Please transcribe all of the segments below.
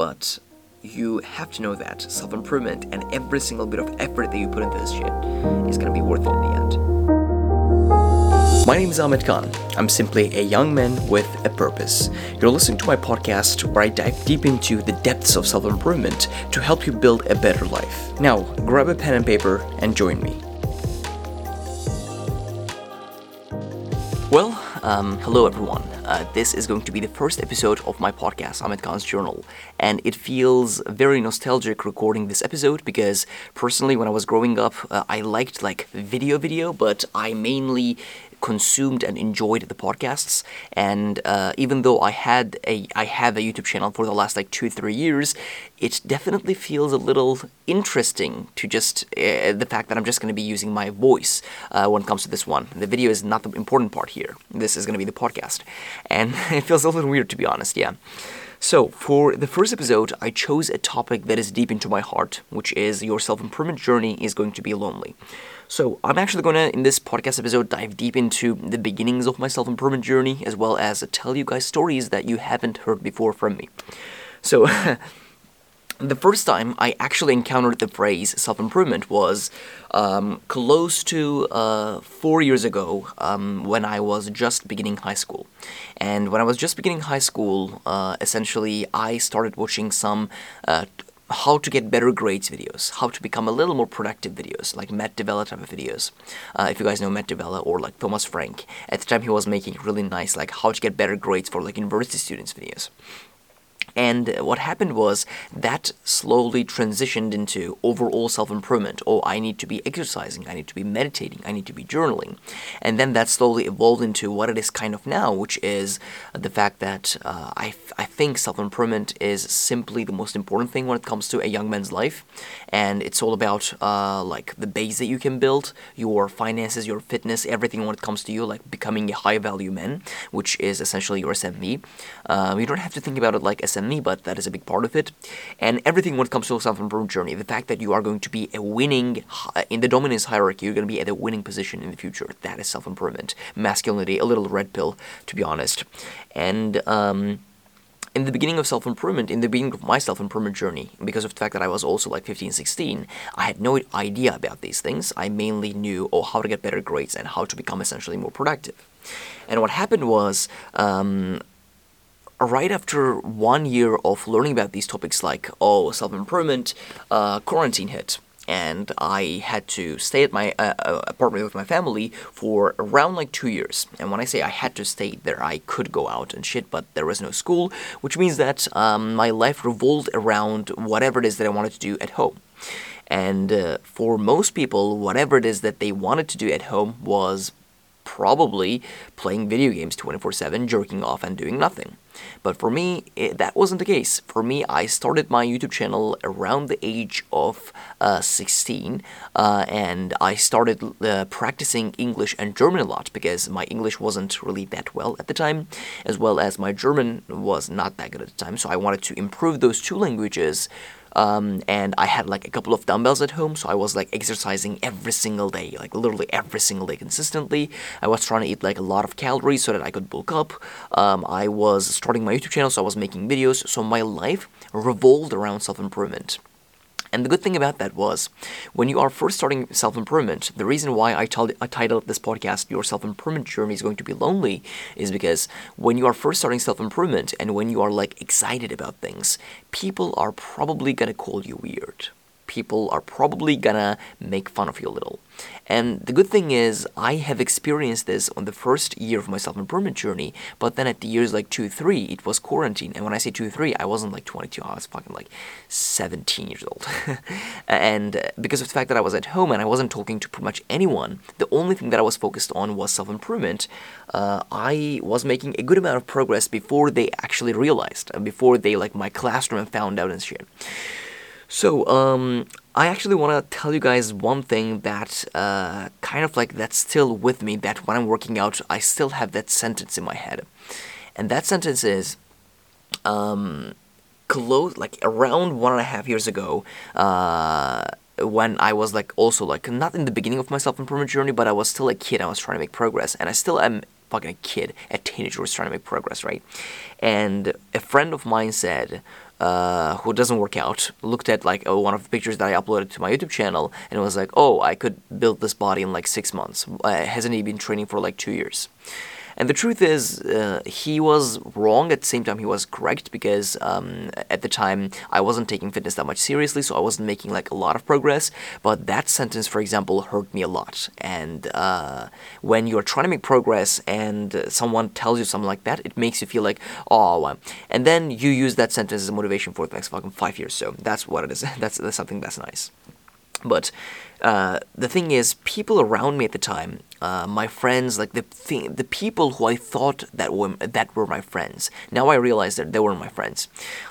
but you have to know that self improvement and every single bit of effort that you put into this shit is gonna be worth it in the end. My name is Ahmet Kaan. I'm simply a young man with a purpose. You're listening to my podcast where I dive deep into the depths of self improvement to help you build a better life. Now, grab a pen and paper and join me. Well, um, hello everyone. Uh, this is going to be the first episode of my podcast, Ahmet Kaan's Journal, and it feels very nostalgic recording this episode because personally, when I was growing up, uh, I liked like video video, but I mainly consumed and enjoyed the podcasts. And uh, even though I had a I have a YouTube channel for the last like two three years, it definitely feels a little interesting to just uh, the fact that I'm just going to be using my voice uh, when it comes to this one. The video is not the important part here. This is going to be the podcast, and it feels a little weird to be honest. Yeah. So, for the first episode, I chose a topic that is deep into my heart, which is your self improvement journey is going to be lonely. So, I'm actually going to, in this podcast episode, dive deep into the beginnings of my self improvement journey, as well as tell you guys stories that you haven't heard before from me. So, the first time I actually encountered the phrase self improvement was um, close to uh, four years ago um, when I was just beginning high school. And when I was just beginning high school, uh, essentially I started watching some uh, how to get better grades videos, how to become a little more productive videos, like Matt D'Avella type of videos. Uh, if you guys know Matt D'Avella or like Thomas Frank, at the time he was making really nice like how to get better grades for like university students videos. And what happened was that slowly transitioned into overall self improvement. Oh, I need to be exercising, I need to be meditating, I need to be journaling. And then that slowly evolved into what it is kind of now, which is the fact that uh, I, I think self improvement is simply the most important thing when it comes to a young man's life. And it's all about uh, like the base that you can build, your finances, your fitness, everything when it comes to you, like becoming a high value man, which is essentially your SMV. Uh, you don't have to think about it like SMV me, but that is a big part of it. And everything when it comes to a self-improvement journey, the fact that you are going to be a winning in the dominance hierarchy, you're going to be at a winning position in the future. That is self-improvement. Masculinity, a little red pill, to be honest. And um, in the beginning of self improvement, in the beginning of my self improvement journey, because of the fact that I was also like 15, 16, I had no idea about these things. I mainly knew oh, how to get better grades and how to become essentially more productive. And what happened was, um, right after one year of learning about these topics like oh self-improvement uh, quarantine hit. And i had to stay at my uh, uh, apartment with my family for around like two years. And when i say i had to stay there i could go out and shit but there was no school which means that um, my life revolved around whatever it is that i wanted to do at home. And uh, for most people whatever it is that they wanted to do at home was probably playing video games 24 7, jerking off, and doing nothing. But for me, it, that wasn't the case. For me, I started my YouTube channel around the age of uh, 16, uh, and I started uh, practicing English and German a lot because my English wasn't really that well at the time, as well as my German was not that good at the time. So I wanted to improve those two languages um, and I had like a couple of dumbbells at home, so I was like exercising every single day, like literally every single day consistently. I was trying to eat like a lot of calories so that I could bulk up. Um, I was starting my YouTube channel, so I was making videos. So my life revolved around self improvement. And the good thing about that was, when you are first starting self improvement, the reason why I, t- I titled this podcast Your Self Improvement Journey is Going to Be Lonely is because when you are first starting self improvement and when you are like excited about things, people are probably gonna call you weird people are probably gonna make fun of you a little. And the good thing is, I have experienced this on the first year of my self improvement journey, but then at the years like 2 3, it was quarantine. And when I say 2 3, I wasn't like 22, I was fucking like 17 years old. and uh, because of the fact that I was at home and I wasn't talking to pretty much anyone, the only thing that I was focused on was self improvement. Uh, I was making a good amount of progress before they actually realized, and before they, like, my classroom found out and shit. So, um, I actually want to tell you guys one thing that uh, kind of like that's still with me. That when I'm working out, I still have that sentence in my head, and that sentence is, um, close like around one and a half years ago. Uh, when I was like also like not in the beginning of my self improvement journey, but I was still a kid. I was trying to make progress, and I still am fucking a kid, a teenager was trying to make progress, right? And a friend of mine said, uh, who doesn't work out looked at like oh, one of the pictures that I uploaded to my YouTube channel and was like, oh, I could build this body in like six months. Uh, hasn't he been training for like two years? And the truth is, uh, he was wrong. At the same time, he was correct because um, at the time I wasn't taking fitness that much seriously, so I wasn't making like a lot of progress. But that sentence, for example, hurt me a lot. And uh, when you're trying to make progress and someone tells you something like that, it makes you feel like, oh, and then you use that sentence as a motivation for the next fucking five years. So that's what it is. that's, that's something that's nice. But uh, the thing is, people around me at the time, uh, my friends, like the thing, the people who I thought that were that were my friends. Now I realize that they weren't my friends.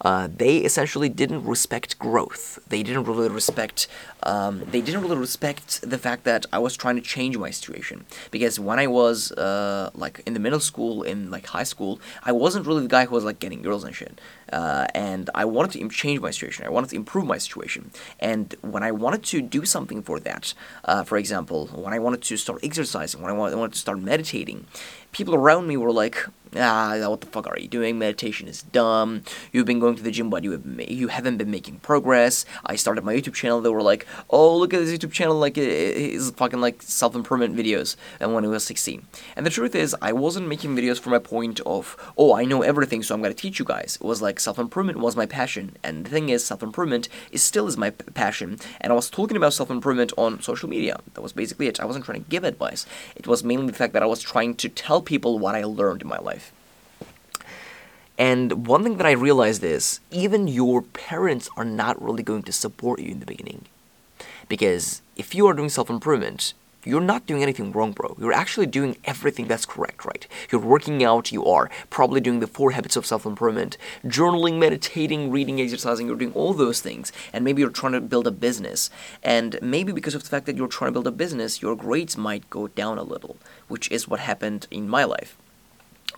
Uh, they essentially didn't respect growth. They didn't really respect. Um, they didn't really respect the fact that I was trying to change my situation. Because when I was uh, like in the middle school, in like high school, I wasn't really the guy who was like getting girls and shit. Uh, and I wanted to change my situation. I wanted to improve my situation. And when I wanted to do something for that, uh, for example, when I wanted to start exercising, when I wanted to start meditating, people around me were like, ah, what the fuck are you doing? Meditation is dumb. You've been going to the gym, but you have you haven't been making progress. I started my YouTube channel. They were like, oh, look at this YouTube channel, like it's fucking like self improvement videos. And when I was 16, and the truth is, I wasn't making videos from a point of, oh, I know everything, so I'm gonna teach you guys. It was like self improvement was my passion, and the thing is, self improvement is still is my passion. And I was talking about self improvement on social media. That was basically it. I wasn't trying to give advice. It was mainly the fact that I was trying to tell people what I learned in my life. And one thing that I realized is even your parents are not really going to support you in the beginning. Because if you are doing self improvement, you're not doing anything wrong, bro. You're actually doing everything that's correct, right? You're working out, you are probably doing the four habits of self improvement, journaling, meditating, reading, exercising, you're doing all those things. And maybe you're trying to build a business. And maybe because of the fact that you're trying to build a business, your grades might go down a little, which is what happened in my life.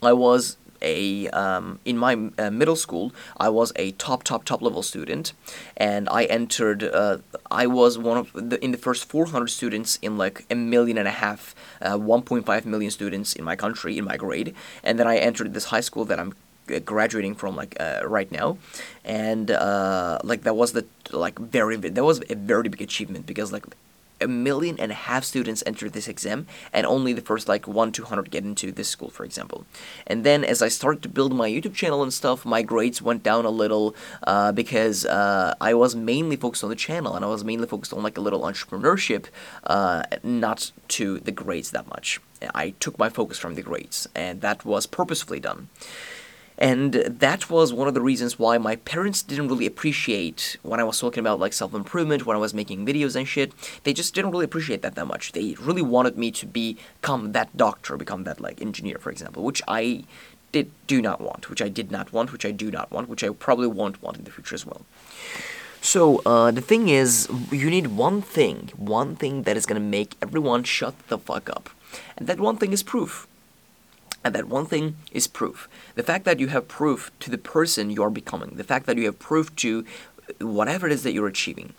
I was a um, in my uh, middle school I was a top top top level student. And I entered uh, I was one of the in the first 400 students in like a million and a half uh, 1.5 million students in my country in my grade. And then I entered this high school that I'm uh, graduating from like uh, right now. And uh, like that was the like very that was a very big achievement because like a million and a half students enter this exam and only the first like 1 200 get into this school for example. And then as i started to build my youtube channel and stuff my grades went down a little uh, because uh, i was mainly focused on the channel and i was mainly focused on like a little entrepreneurship uh, not to the grades that much. I took my focus from the grades and that was purposefully done and that was one of the reasons why my parents didn't really appreciate when I was talking about like self improvement, when I was making videos and shit. They just didn't really appreciate that that much. They really wanted me to become that doctor, become that like engineer, for example, which I did do not want, which I did not want, which I do not want, which I probably won't want in the future as well. So uh, the thing is, you need one thing, one thing that is gonna make everyone shut the fuck up, and that one thing is proof. And that one thing is proof. The fact that you have proof to the person you're becoming, the fact that you have proof to whatever it is that you're achieving.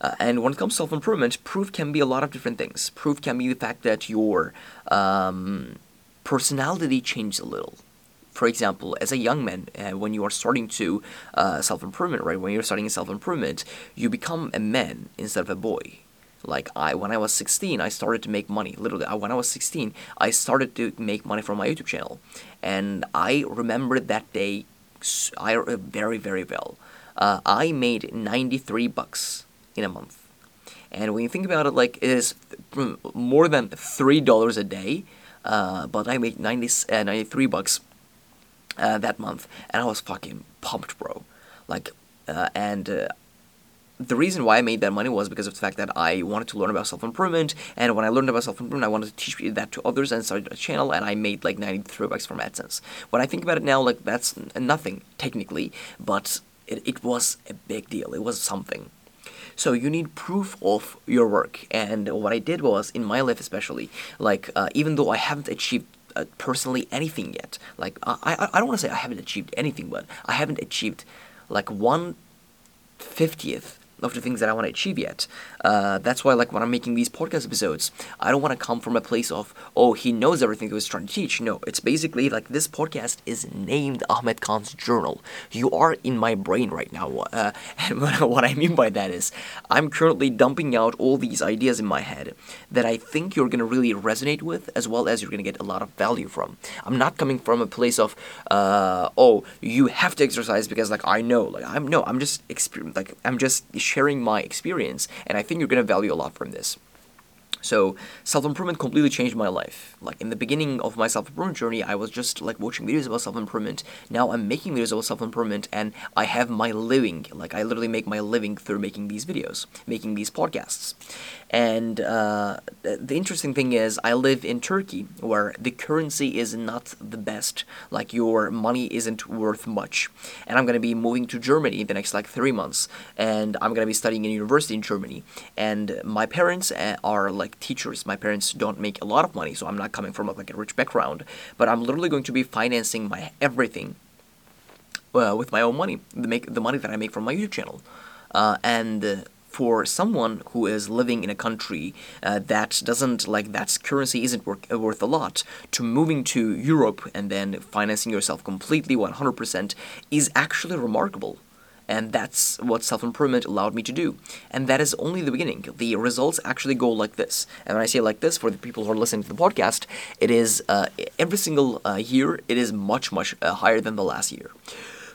Uh, and when it comes to self improvement, proof can be a lot of different things. Proof can be the fact that your um, personality changed a little. For example, as a young man, uh, when you are starting to uh, self improvement, right? When you're starting self improvement, you become a man instead of a boy. Like I, when I was 16, I started to make money. Literally, I, when I was 16, I started to make money from my YouTube channel, and I remember that day, I uh, very very well. Uh, I made 93 bucks in a month, and when you think about it, like it is more than three dollars a day. Uh, but I made 90, uh, 93 bucks uh, that month, and I was fucking pumped, bro. Like, and the reason why I made that money was because of the fact that I wanted to learn about self improvement, and when I learned about self improvement, I wanted to teach that to others and started a channel, and I made like 93 bucks from AdSense. When I think about it now, like that's nothing technically, but it, it was a big deal. It was something. So you need proof of your work, and what I did was in my life, especially, like uh, even though I haven't achieved uh, personally anything yet, like I I, I don't want to say I haven't achieved anything, but I haven't achieved like one fiftieth of the things that I want to achieve yet. Uh, that's why, like, when I'm making these podcast episodes, I don't want to come from a place of, oh, he knows everything he was trying to teach. No, it's basically like this podcast is named Ahmet Kaan's Journal. You are in my brain right now. Uh, and what I mean by that is, I'm currently dumping out all these ideas in my head that I think you're going to really resonate with, as well as you're going to get a lot of value from. I'm not coming from a place of, uh, oh, you have to exercise because, like, I know. Like, I'm no, I'm just exper- like, I'm just sharing my experience, and I think you're gonna value a lot from this. So self improvement completely changed my life. Like in the beginning of my self improvement journey, I was just like watching videos about self improvement. Now I'm making videos about self improvement, and I have my living. Like I literally make my living through making these videos, making these podcasts. And uh, the interesting thing is, I live in Turkey, where the currency is not the best. Like your money isn't worth much. And I'm gonna be moving to Germany in the next like three months, and I'm gonna be studying in university in Germany. And my parents uh, are like teachers. My parents don't make a lot of money, so I'm not coming from like a rich background. But I'm literally going to be financing my everything uh, with my own money, the make the money that I make from my YouTube channel, uh, and. For someone who is living in a country uh, that doesn't like that currency isn't work, uh, worth a lot to moving to Europe and then financing yourself completely 100% is actually remarkable and that's what self improvement allowed me to do. And that is only the beginning. The results actually go like this. And when I say like this, for the people who are listening to the podcast, it is uh, every single uh, year, it is much, much uh, higher than the last year.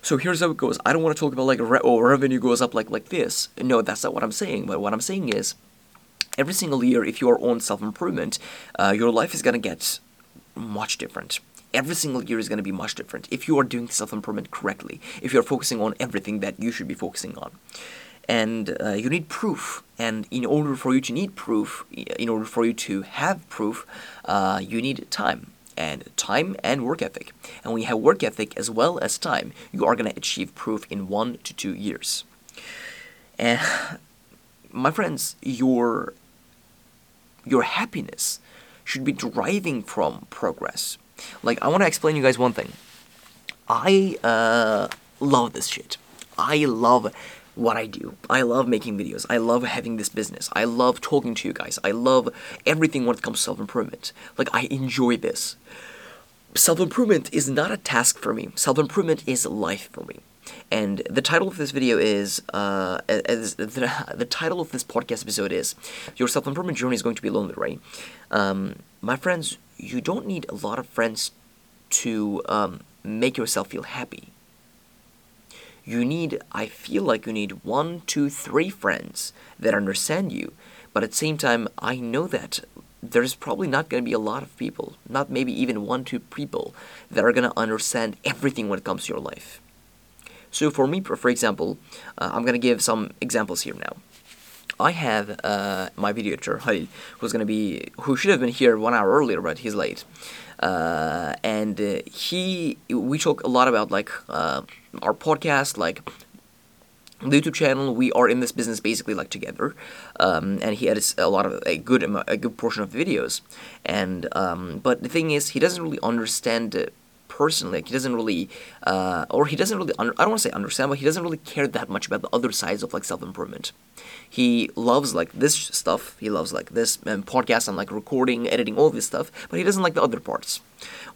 So here's how it goes. I don't want to talk about like re- oh, revenue goes up like like this. No, that's not what I'm saying. But what I'm saying is, every single year, if you are on self improvement, uh, your life is gonna get much different every single year is going to be much different if you are doing self improvement correctly, if you're focusing on everything that you should be focusing on. And uh, you need proof. And in order for you to need proof, in order for you to have proof, uh, you need time. And time and work ethic. And when you have work ethic as well as time, you are going to achieve proof in one to two years. And my friends, your your happiness should be deriving from progress like, I want to explain you guys one thing. I uh, love this shit. I love what I do. I love making videos. I love having this business. I love talking to you guys. I love everything when it comes to self improvement. Like, I enjoy this. Self improvement is not a task for me, self improvement is life for me. And the title of this video is, uh, as the, the title of this podcast episode is, Your Self Improvement Journey is Going to Be Lonely, right? Um, my friends, you don't need a lot of friends to um, make yourself feel happy. You need, I feel like you need one, two, three friends that understand you. But at the same time, I know that there's probably not going to be a lot of people, not maybe even one, two people, that are going to understand everything when it comes to your life. So for me, for example, uh, I'm going to give some examples here now. I have uh, my video editor Halil, who's gonna be who should have been here one hour earlier, but he's late. Uh, and uh, he we talk a lot about like uh, our podcast, like the YouTube channel. We are in this business basically like together, um, and he edits a lot of a good a good portion of the videos. And um, but the thing is, he doesn't really understand personally. Like he doesn't really, uh, or he doesn't really. I don't want to say understand, but he doesn't really care that much about the other sides of like self improvement. He loves like this stuff. He loves like this um, podcast and like recording, editing, all this stuff. But he doesn't like the other parts.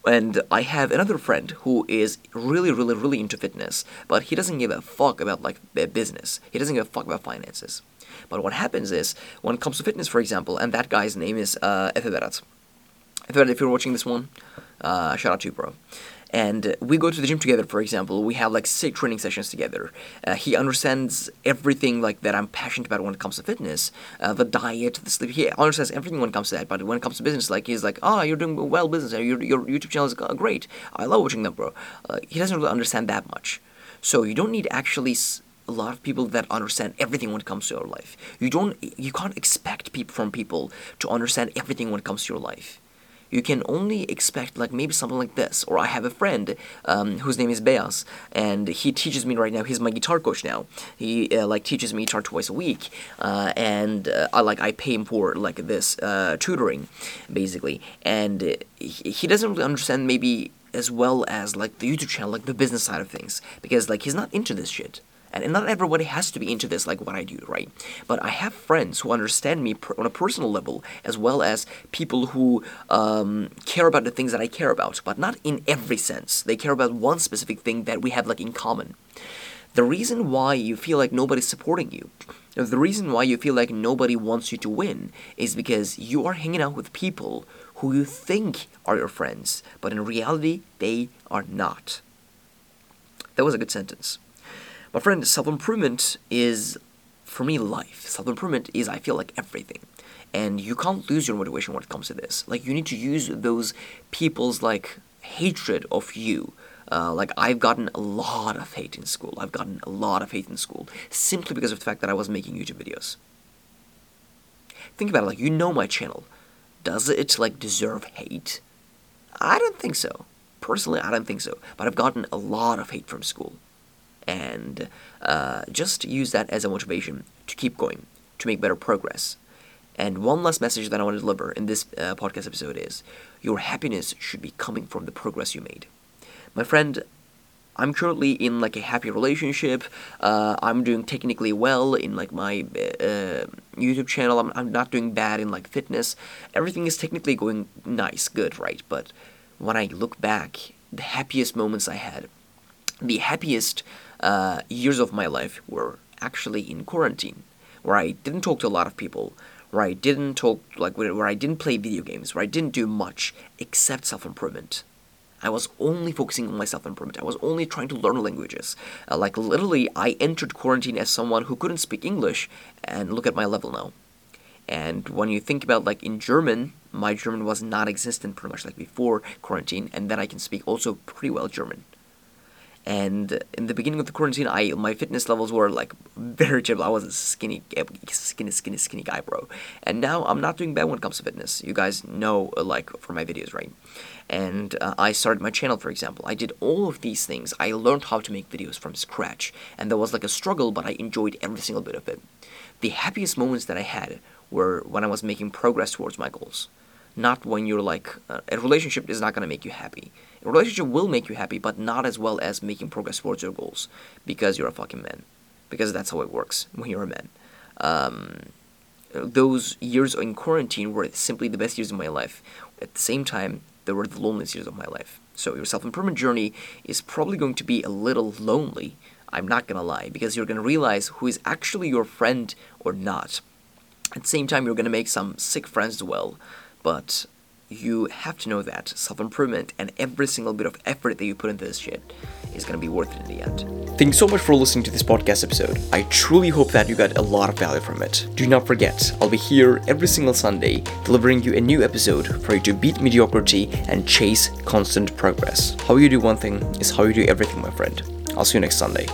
And I have another friend who is really, really, really into fitness, but he doesn't give a fuck about like business. He doesn't give a fuck about finances. But what happens is when it comes to fitness, for example, and that guy's name is uh, Efe Berat. If you're watching this one, uh, shout out to you, bro. And we go to the gym together, for example. We have like six training sessions together. Uh, he understands everything like that I'm passionate about when it comes to fitness, uh, the diet, the sleep. He understands everything when it comes to that. But when it comes to business, like he's like, "Ah, oh, you're doing well business. Your your YouTube channel is great. I love watching them, bro." Uh, he doesn't really understand that much. So you don't need actually a lot of people that understand everything when it comes to your life. You don't you can't expect people from people to understand everything when it comes to your life you can only expect like maybe something like this. Or I have a friend um, whose name is Beas, and he teaches me right now. He's my guitar coach now. He uh, like teaches me guitar twice a week, uh, and uh, I like I pay him for like this uh, tutoring, basically. And he, he doesn't really understand maybe as well as like the YouTube channel, like the business side of things, because like he's not into this shit And not everybody has to be into this like what I do, right? But I have friends who understand me on a personal level, as well as people who um, care about the things that I care about, but not in every sense. They care about one specific thing that we have like in common. The reason why you feel like nobody's supporting you, the reason why you feel like nobody wants you to win, is because you are hanging out with people who you think are your friends, but in reality, they are not. That was a good sentence. My friend, self improvement is, for me, life. Self improvement is, I feel like, everything. And you can't lose your motivation when it comes to this. Like, you need to use those people's, like, hatred of you. Uh, like, I've gotten a lot of hate in school. I've gotten a lot of hate in school simply because of the fact that I was making YouTube videos. Think about it, like, you know my channel. Does it, like, deserve hate? I don't think so. Personally, I don't think so. But I've gotten a lot of hate from school and uh, just use that as a motivation to keep going, to make better progress. And one last message that I want to deliver in this uh, podcast episode is your happiness should be coming from the progress you made. My friend, I'm currently in like a happy relationship. Uh, I'm doing technically well in like my uh, YouTube channel. I'm, I'm not doing bad in like fitness. Everything is technically going nice, good, right? But when I look back, the happiest moments I had, the happiest uh, years of my life were actually in quarantine, where I didn't talk to a lot of people, where I didn't talk like where I didn't play video games, where I didn't do much except self improvement. I was only focusing on my self improvement. I was only trying to learn languages. Uh, like literally, I entered quarantine as someone who couldn't speak English, and look at my level now. And when you think about like in German, my German was non-existent pretty much like before quarantine, and then I can speak also pretty well German. And in the beginning of the quarantine, I my fitness levels were like very terrible. I was a skinny, skinny, skinny, skinny guy, bro. And now I'm not doing bad when it comes to fitness. You guys know, uh, like, for my videos, right? And uh, I started my channel, for example. I did all of these things. I learned how to make videos from scratch, and there was like a struggle, but I enjoyed every single bit of it. The happiest moments that I had were when I was making progress towards my goals not when you're like uh, a relationship is not going to make you happy. A relationship will make you happy but not as well as making progress towards your goals because you're a fucking man because that's how it works when you're a man. Um, those years in quarantine were simply the best years of my life. At the same time they were the loneliest years of my life. So your self-improvement journey is probably going to be a little lonely i'm not going to lie because you're going to realize who is actually your friend or not. At the same time you're going to make some sick friends as well but you have to know that self improvement and every single bit of effort that you put into this shit is going to be worth it in the end. Thanks so much for listening to this podcast episode. I truly hope that you got a lot of value from it. Do not forget, I'll be here every single Sunday delivering you a new episode for you to beat mediocrity and chase constant progress. How you do one thing is how you do everything, my friend. I'll see you next Sunday.